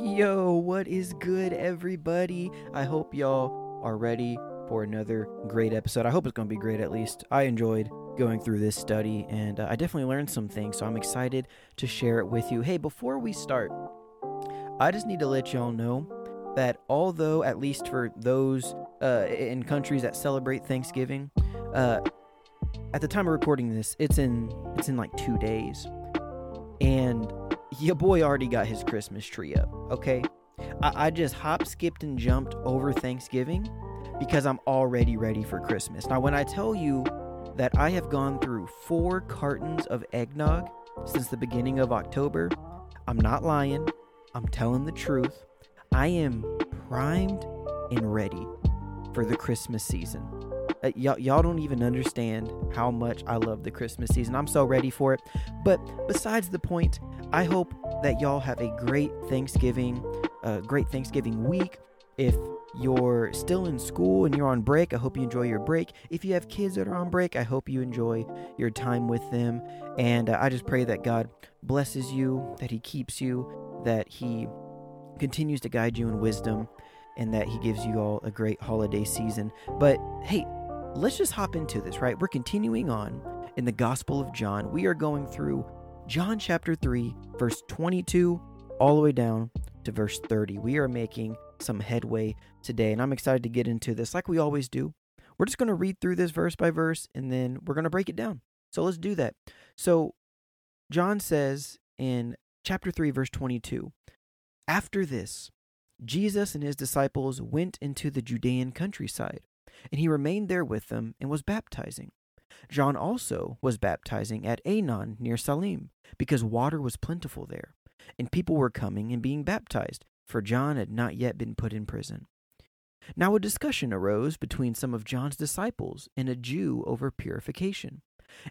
Yo, what is good, everybody? I hope y'all are ready for another great episode. I hope it's going to be great at least. I enjoyed going through this study and uh, I definitely learned some things, so I'm excited to share it with you. Hey, before we start, I just need to let y'all know that although, at least for those uh, in countries that celebrate Thanksgiving, uh, at the time of recording this, it's in it's in like two days, and your boy already got his Christmas tree up. Okay, I, I just hop, skipped, and jumped over Thanksgiving because I'm already ready for Christmas. Now, when I tell you that I have gone through four cartons of eggnog since the beginning of October, I'm not lying. I'm telling the truth. I am primed and ready for the Christmas season. Uh, y'all, don't even understand how much I love the Christmas season. I'm so ready for it. But besides the point, I hope that y'all have a great Thanksgiving, uh, great Thanksgiving week. If you're still in school and you're on break, I hope you enjoy your break. If you have kids that are on break, I hope you enjoy your time with them. And uh, I just pray that God blesses you, that He keeps you, that He continues to guide you in wisdom, and that He gives you all a great holiday season. But hey, let's just hop into this, right? We're continuing on in the Gospel of John. We are going through John chapter 3, verse 22, all the way down to verse 30. We are making some headway today, and I'm excited to get into this like we always do. We're just going to read through this verse by verse, and then we're going to break it down. So let's do that. So, John says in chapter 3, verse 22 After this, Jesus and his disciples went into the Judean countryside, and he remained there with them and was baptizing. John also was baptizing at Aenon near Salim, because water was plentiful there, and people were coming and being baptized, for John had not yet been put in prison. Now a discussion arose between some of John's disciples and a Jew over purification.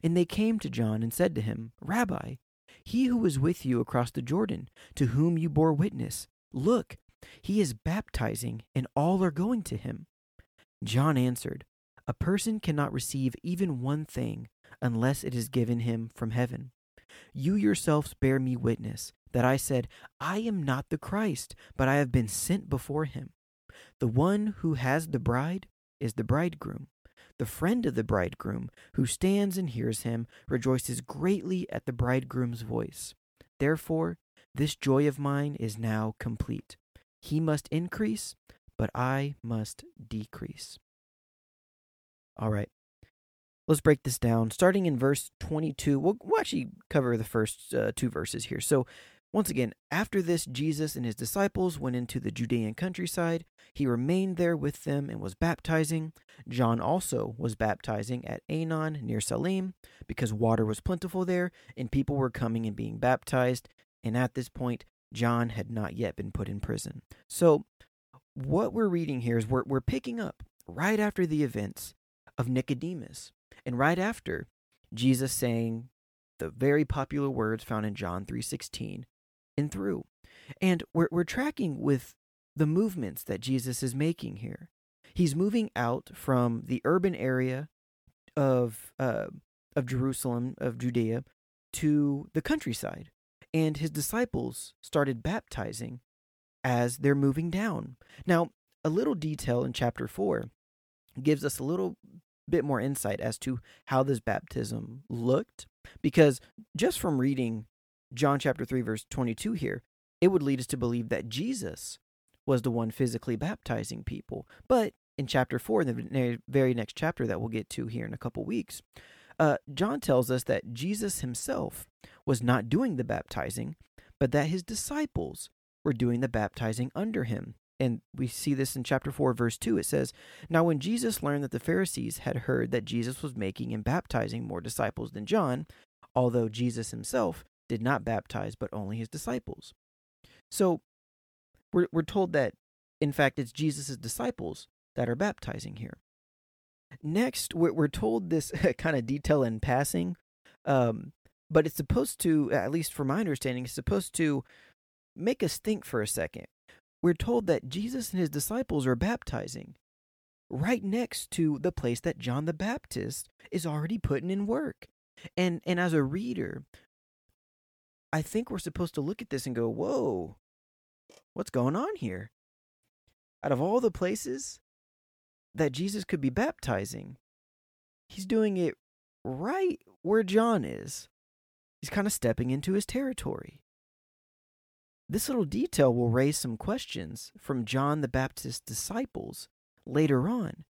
And they came to John and said to him, Rabbi, he who was with you across the Jordan, to whom you bore witness, look, he is baptizing, and all are going to him. John answered, A person cannot receive even one thing unless it is given him from heaven. You yourselves bear me witness that I said, I am not the Christ, but I have been sent before him. The one who has the bride is the bridegroom. The friend of the bridegroom, who stands and hears him, rejoices greatly at the bridegroom's voice. Therefore, this joy of mine is now complete. He must increase, but I must decrease. All right. Let's break this down. Starting in verse 22, we'll, we'll actually cover the first uh, two verses here. So, once again, after this, Jesus and his disciples went into the Judean countryside. He remained there with them and was baptizing. John also was baptizing at Aenon near Salim because water was plentiful there and people were coming and being baptized. And at this point, John had not yet been put in prison. So, what we're reading here is we're, we're picking up right after the events of Nicodemus and right after Jesus saying the very popular words found in John 3:16 and through. And we're, we're tracking with the movements that Jesus is making here. He's moving out from the urban area of uh, of Jerusalem, of Judea, to the countryside. And his disciples started baptizing as they're moving down. Now, a little detail in chapter 4 gives us a little bit more insight as to how this baptism looked because just from reading John chapter 3 verse 22 here, it would lead us to believe that Jesus was the one physically baptizing people. But in chapter 4, in the very next chapter that we'll get to here in a couple weeks, uh, John tells us that Jesus himself was not doing the baptizing, but that his disciples were doing the baptizing under him. And we see this in chapter 4, verse 2. It says, Now when Jesus learned that the Pharisees had heard that Jesus was making and baptizing more disciples than John, although Jesus himself did not baptize, but only his disciples. So we're, we're told that, in fact, it's Jesus' disciples that are baptizing here. Next, we're, we're told this kind of detail in passing, um, but it's supposed to, at least from my understanding, it's supposed to make us think for a second. We're told that Jesus and his disciples are baptizing right next to the place that John the Baptist is already putting in work. And and as a reader, I think we're supposed to look at this and go, "Whoa. What's going on here? Out of all the places that Jesus could be baptizing, he's doing it right where John is. He's kind of stepping into his territory. This little detail will raise some questions from John the Baptist's disciples later on.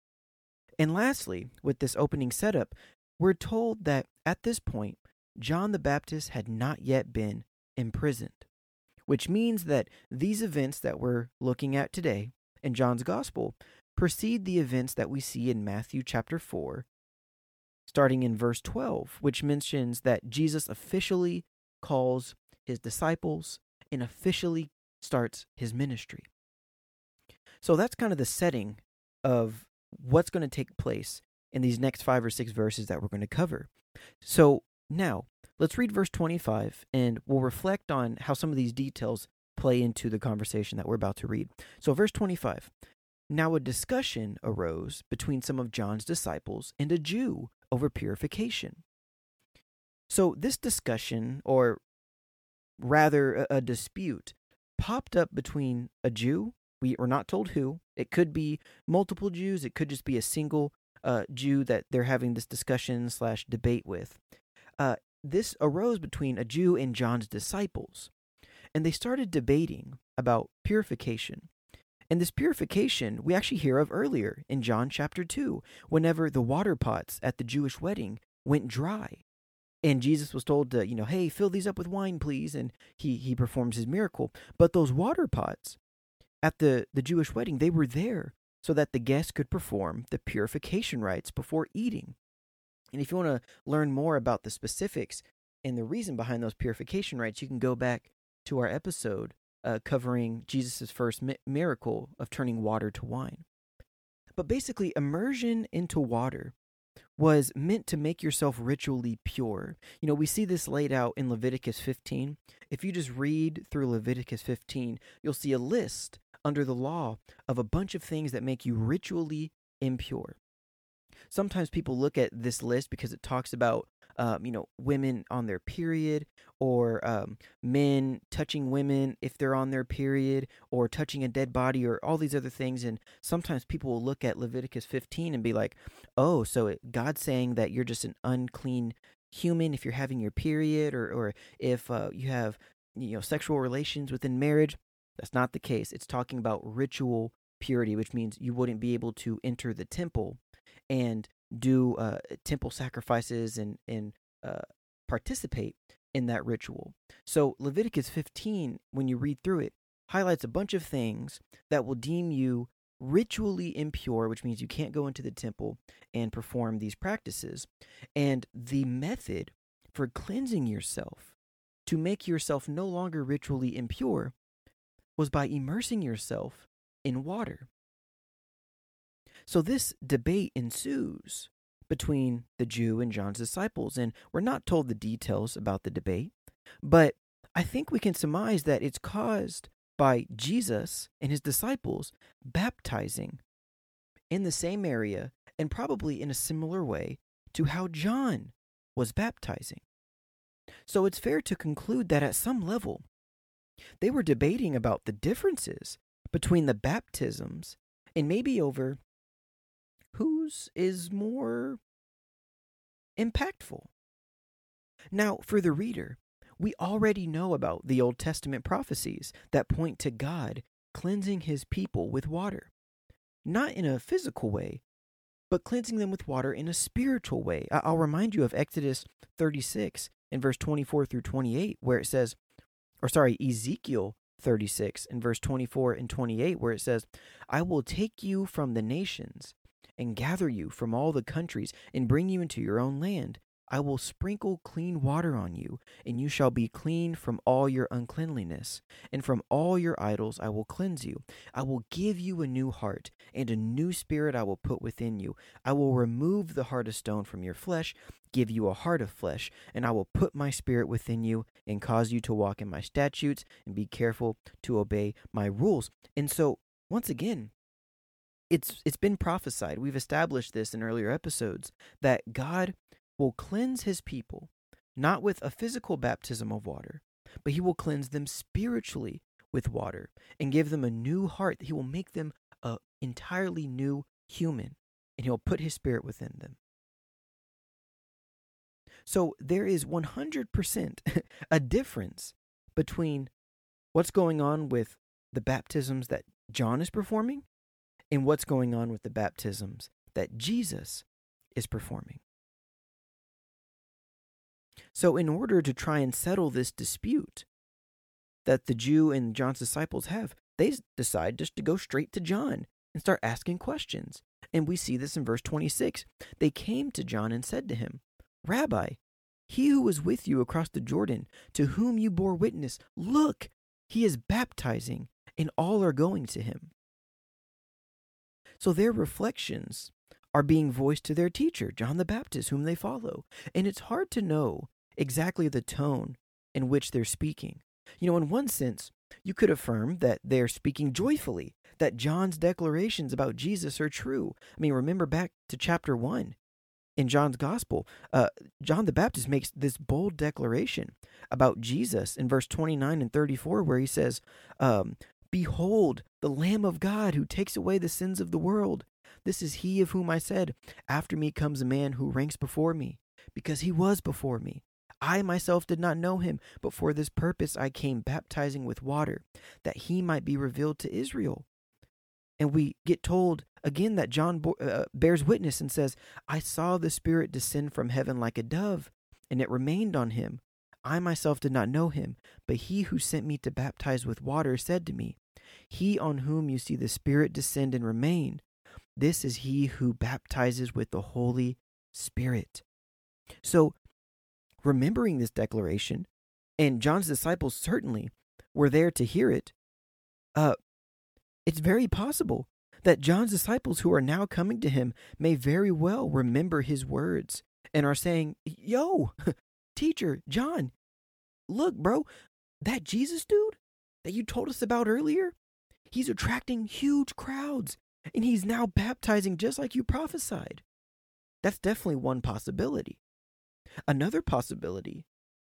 And lastly, with this opening setup, we're told that at this point, John the Baptist had not yet been imprisoned, which means that these events that we're looking at today in John's Gospel precede the events that we see in Matthew chapter 4, starting in verse 12, which mentions that Jesus officially calls his disciples and officially starts his ministry. So that's kind of the setting of what's going to take place in these next five or six verses that we're going to cover. So now let's read verse 25 and we'll reflect on how some of these details play into the conversation that we're about to read. So, verse 25 Now a discussion arose between some of John's disciples and a Jew over purification. So, this discussion, or rather a, dispute, popped up between a Jew. We are not told who. It could be multiple Jews. It could just be a single uh, Jew that they're having this discussion slash debate with. Uh, this arose between a Jew and John's disciples, and they started debating about purification. And this purification we actually hear of earlier in John chapter 2, whenever the water pots at the Jewish wedding went dry. And Jesus was told to, you know, hey, fill these up with wine, please. And he, he performs his miracle. But those water pots at the, the Jewish wedding, they were there so that the guests could perform the purification rites before eating. And if you want to learn more about the specifics and the reason behind those purification rites, you can go back to our episode uh, covering Jesus' first mi- miracle of turning water to wine. But basically, immersion into water was meant to make yourself ritually pure. You know, we see this laid out in Leviticus 15. If you just read through Leviticus 15, you'll see a list under the law of a bunch of things that make you ritually impure. Sometimes people look at this list because it talks about um, you know, women on their period, or um, men touching women if they're on their period, or touching a dead body, or all these other things. And sometimes people will look at Leviticus 15 and be like, oh, so God's saying that you're just an unclean human if you're having your period, or, or if uh, you have, you know, sexual relations within marriage. That's not the case. It's talking about ritual purity, which means you wouldn't be able to enter the temple and do uh, temple sacrifices and and uh, participate in that ritual. So Leviticus 15, when you read through it, highlights a bunch of things that will deem you ritually impure, which means you can't go into the temple and perform these practices. And the method for cleansing yourself to make yourself no longer ritually impure was by immersing yourself in water. So this debate ensues between the Jew and John's disciples, and we're not told the details about the debate, but I think we can surmise that it's caused by Jesus and his disciples baptizing in the same area and probably in a similar way to how John was baptizing. So it's fair to conclude that at some level, they were debating about the differences between the baptisms and maybe over is more impactful. Now, for the reader, we already know about the Old Testament prophecies that point to God cleansing his people with water. Not in a physical way, but cleansing them with water in a spiritual way. I'll remind you of Exodus 36 in verse 24 through 28, where it says, or sorry, Ezekiel 36 in verse 24 and 28, where it says, I will take you from the nations and gather you from all the countries and bring you into your own land. I will sprinkle clean water on you, and you shall be clean from all your uncleanliness, and from all your idols I will cleanse you. I will give you a new heart, and a new spirit I will put within you. I will remove the heart of stone from your flesh, give you a heart of flesh, and I will put my spirit within you, and cause you to walk in my statutes, and be careful to obey my rules. And so, once again, it's it's been prophesied. We've established this in earlier episodes that God will cleanse his people not with a physical baptism of water, but he will cleanse them spiritually with water and give them a new heart. He will make them a entirely new human and he'll put his spirit within them. So there is 100% a difference between what's going on with the baptisms that John is performing and what's going on with the baptisms that Jesus is performing. So, in order to try and settle this dispute that the Jew and John's disciples have, they decide just to go straight to John and start asking questions. And we see this in verse 26. They came to John and said to him, Rabbi, he who was with you across the Jordan, to whom you bore witness, look, he is baptizing, and all are going to him. So their reflections are being voiced to their teacher, John the Baptist, whom they follow. And it's hard to know exactly the tone in which they're speaking. You know, in one sense, you could affirm that they're speaking joyfully, that John's declarations about Jesus are true. I mean, remember back to chapter 1 in John's gospel. Uh, John the Baptist makes this bold declaration about Jesus in verse 29 and 34, where he says, um, Behold, the Lamb of God who takes away the sins of the world. This is he of whom I said, After me comes a man who ranks before me, because he was before me. I myself did not know him, but for this purpose I came baptizing with water, that he might be revealed to Israel. And we get told again that John uh, bears witness and says, I saw the Spirit descend from heaven like a dove, and it remained on him. I myself did not know him, but he who sent me to baptize with water said to me, He on whom you see the Spirit descend and remain, this is he who baptizes with the Holy Spirit. So remembering this declaration, and John's disciples certainly were there to hear it, uh, it's very possible that John's disciples who are now coming to him may very well remember his words and are saying, Yo, teacher, John, look, bro, that Jesus dude that you told us about earlier, he's attracting huge crowds and he's now baptizing just like you prophesied. That's definitely one possibility. Another possibility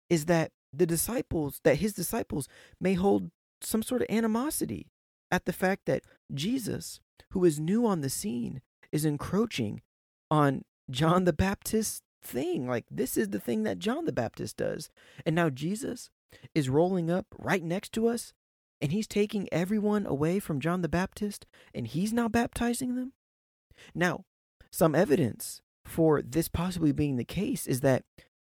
is that the disciples, that his disciples may hold some sort of animosity at the fact that Jesus, who is new on the scene, is encroaching on John the Baptist's thing. Like, this is the thing that John the Baptist does. And now Jesus is rolling up right next to us, and he's taking everyone away from John the Baptist, and he's now baptizing them. Now, some evidence for this possibly being the case is that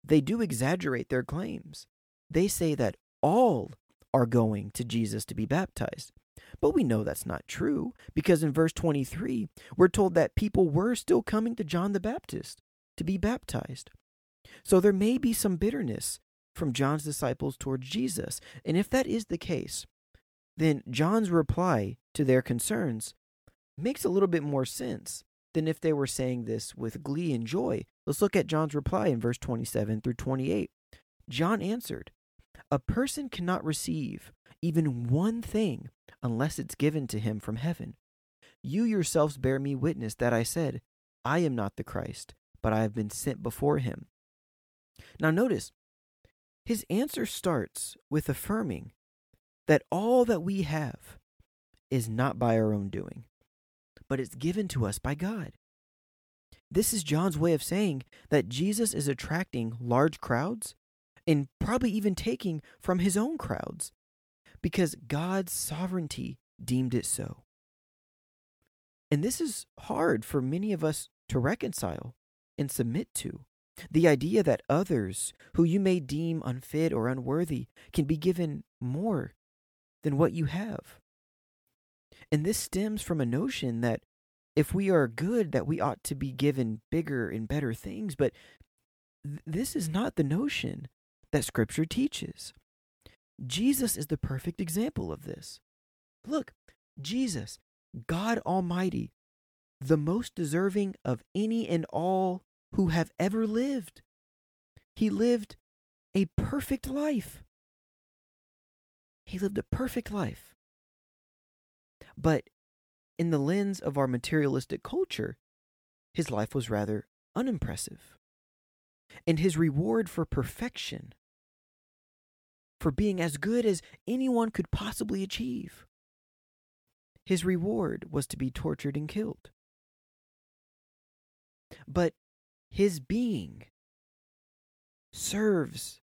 they do exaggerate their claims. They say that all are going to Jesus to be baptized. But we know that's not true because in verse 23, we're told that people were still coming to John the Baptist to be baptized. So there may be some bitterness from John's disciples towards Jesus. And if that is the case, then John's reply to their concerns makes a little bit more sense than if they were saying this with glee and joy. Let's look at John's reply in verse 27 through 28. John answered, A person cannot receive even one thing unless it's given to him from heaven. You yourselves bear me witness that I said, I am not the Christ, but I have been sent before him. Now, notice, his answer starts with affirming that all that we have is not by our own doing but it's given to us by God. This is John's way of saying that Jesus is attracting large crowds and probably even taking from his own crowds because God's sovereignty deemed it so. And this is hard for many of us to reconcile and submit to. The idea that others who you may deem unfit or unworthy can be given more than what you have. And this stems from a notion that if we are good, that we ought to be given bigger and better things. But th- this is not the notion that Scripture teaches. Jesus is the perfect example of this. Look, Jesus, God Almighty, the most deserving of any and all who have ever lived. He lived a perfect life. He lived a perfect life. But in the lens of our materialistic culture, his life was rather unimpressive. And his reward for perfection for being as good as anyone could possibly achieve. His reward was to be tortured and killed. But his being serves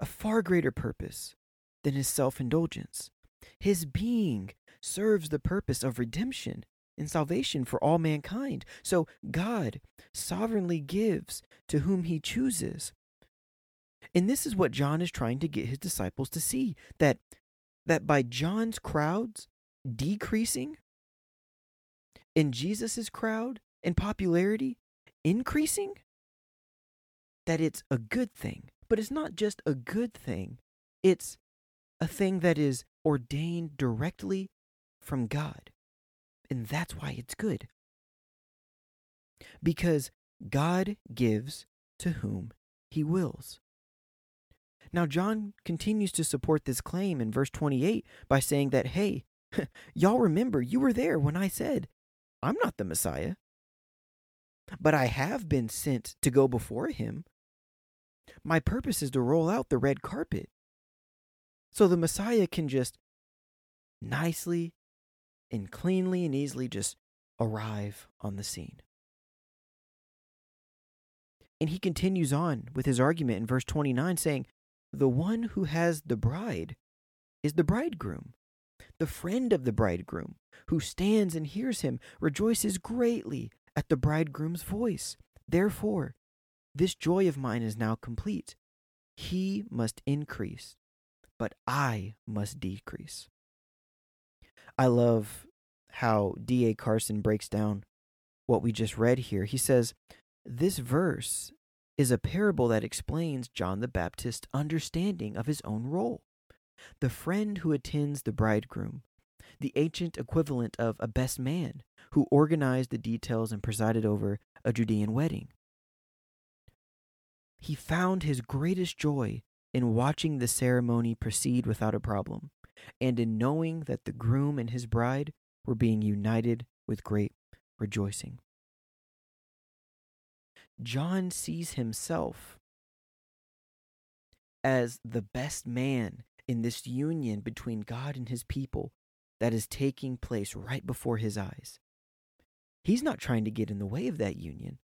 a far greater purpose than his self indulgence. His being serves the purpose of redemption and salvation for all mankind. So God sovereignly gives to whom he chooses. And this is what John is trying to get his disciples to see that that by John's crowds decreasing and Jesus's crowd and popularity increasing that it's a good thing. But it's not just a good thing. It's a thing that is ordained directly from God. And that's why it's good. Because God gives to whom he wills. Now, John continues to support this claim in verse 28 by saying that, hey, y'all remember, you were there when I said, I'm not the Messiah, but I have been sent to go before him. My purpose is to roll out the red carpet. So the Messiah can just nicely and cleanly and easily just arrive on the scene. And he continues on with his argument in verse 29, saying, The one who has the bride is the bridegroom. The friend of the bridegroom, who stands and hears him, rejoices greatly at the bridegroom's voice. Therefore, this joy of mine is now complete. He must increase, but I must decrease. I love how D.A. Carson breaks down what we just read here. He says, This verse is a parable that explains John the Baptist's understanding of his own role. The friend who attends the bridegroom, the ancient equivalent of a best man who organized the details and presided over a Judean wedding. He found his greatest joy in watching the ceremony proceed without a problem, and in knowing that the groom and his bride were being united with great rejoicing. John sees himself as the best man in this union between God and his people that is taking place right before his eyes. He's not trying to get in the way of that union.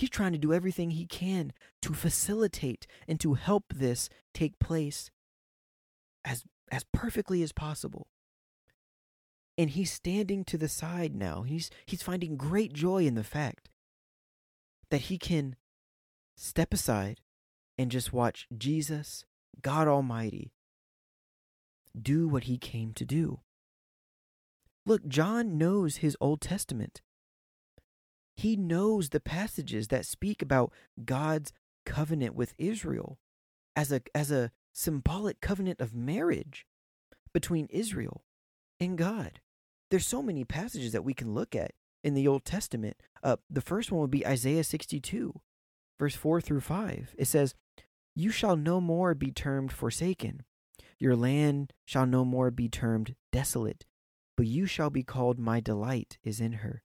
He's trying to do everything he can to facilitate and to help this take place as as perfectly as possible. And he's standing to the side now. He's he's finding great joy in the fact that he can step aside and just watch Jesus, God Almighty, do what he came to do. Look, John knows his Old Testament. He knows the passages that speak about God's covenant with Israel as a, as a symbolic covenant of marriage between Israel and God. There's so many passages that we can look at in the Old Testament. Uh, the first one would be Isaiah 62, verse 4 through 5. It says, You shall no more be termed forsaken, your land shall no more be termed desolate, but you shall be called, My delight is in her,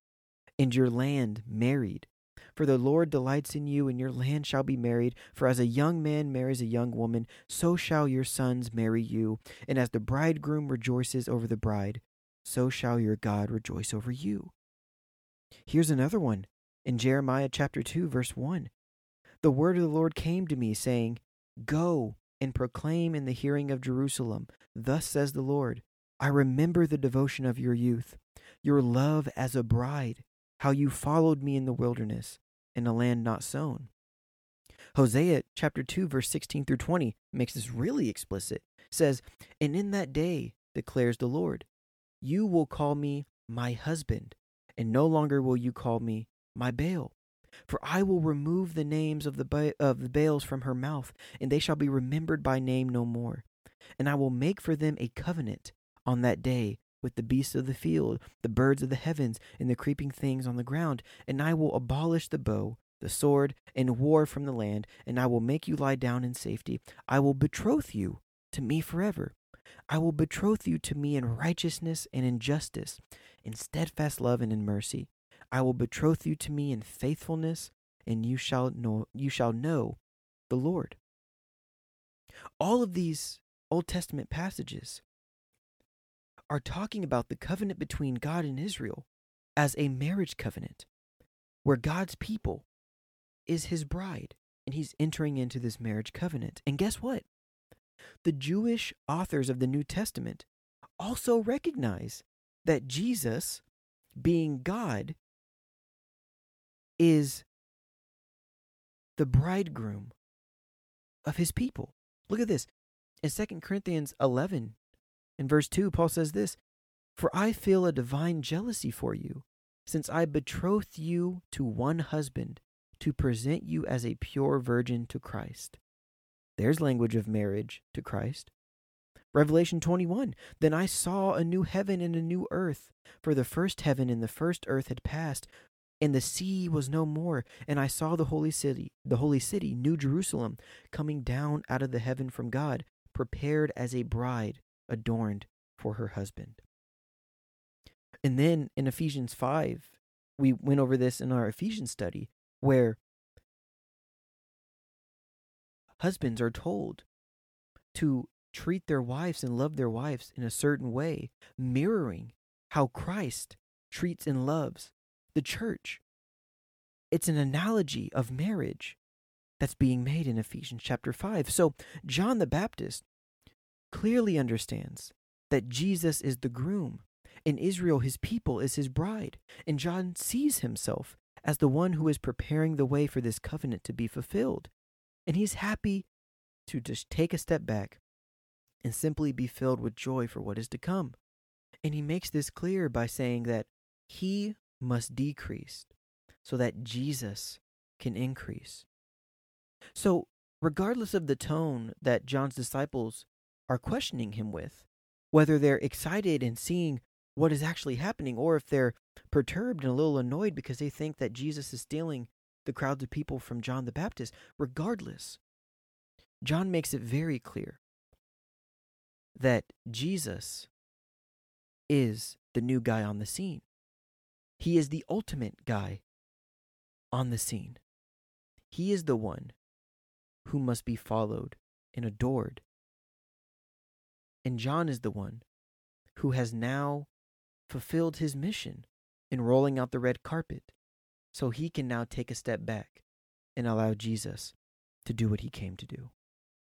and your land married. For the Lord delights in you, and your land shall be married. For as a young man marries a young woman, so shall your sons marry you. And as the bridegroom rejoices over the bride, so shall your God rejoice over you. Here's another one in Jeremiah chapter 2, verse 1. The word of the Lord came to me, saying, Go and proclaim in the hearing of Jerusalem, Thus says the Lord, I remember the devotion of your youth, your love as a bride, how you followed me in the wilderness, in a land not sown. Hosea chapter 2, verse 16 through 20 makes this really explicit. says, And in that day, declares the Lord, you will call me my husband, and no longer will you call me my Baal. For I will remove the names of the, ba- of the Baals from her mouth, and they shall be remembered by name no more. And I will make for them a covenant on that day with the beasts of the field, the birds of the heavens, and the creeping things on the ground. And I will abolish the bow, the sword, and war from the land, and I will make you lie down in safety. I will betroth you to me forever. I will betroth you to me in righteousness and in justice, in steadfast love and in mercy. I will betroth you to me in faithfulness, and you shall know you shall know the Lord. All of these Old Testament passages are talking about the covenant between God and Israel as a marriage covenant where God's people is his bride and he's entering into this marriage covenant. And guess what? The Jewish authors of the New Testament also recognize that Jesus, being God, is the bridegroom of his people. Look at this. In 2 Corinthians 11, in verse 2, Paul says this For I feel a divine jealousy for you, since I betrothed you to one husband to present you as a pure virgin to Christ. There's language of marriage to Christ. Revelation 21 Then I saw a new heaven and a new earth, for the first heaven and the first earth had passed, and the sea was no more and i saw the holy city the holy city new jerusalem coming down out of the heaven from god prepared as a bride adorned for her husband and then in ephesians 5 we went over this in our ephesians study where husbands are told to treat their wives and love their wives in a certain way mirroring how christ treats and loves the church. It's an analogy of marriage that's being made in Ephesians chapter 5. So, John the Baptist clearly understands that Jesus is the groom and Israel, his people, is his bride. And John sees himself as the one who is preparing the way for this covenant to be fulfilled. And he's happy to just take a step back and simply be filled with joy for what is to come. And he makes this clear by saying that he must decrease so that Jesus can increase. So, regardless of the tone that John's disciples are questioning him with, whether they're excited and seeing what is actually happening or if they're perturbed and a little annoyed because they think that Jesus is stealing the crowds of people from John the Baptist, regardless, John makes it very clear that Jesus is the new guy on the scene. He is the ultimate guy on the scene. He is the one who must be followed and adored. And John is the one who has now fulfilled his mission in rolling out the red carpet so he can now take a step back and allow Jesus to do what he came to do.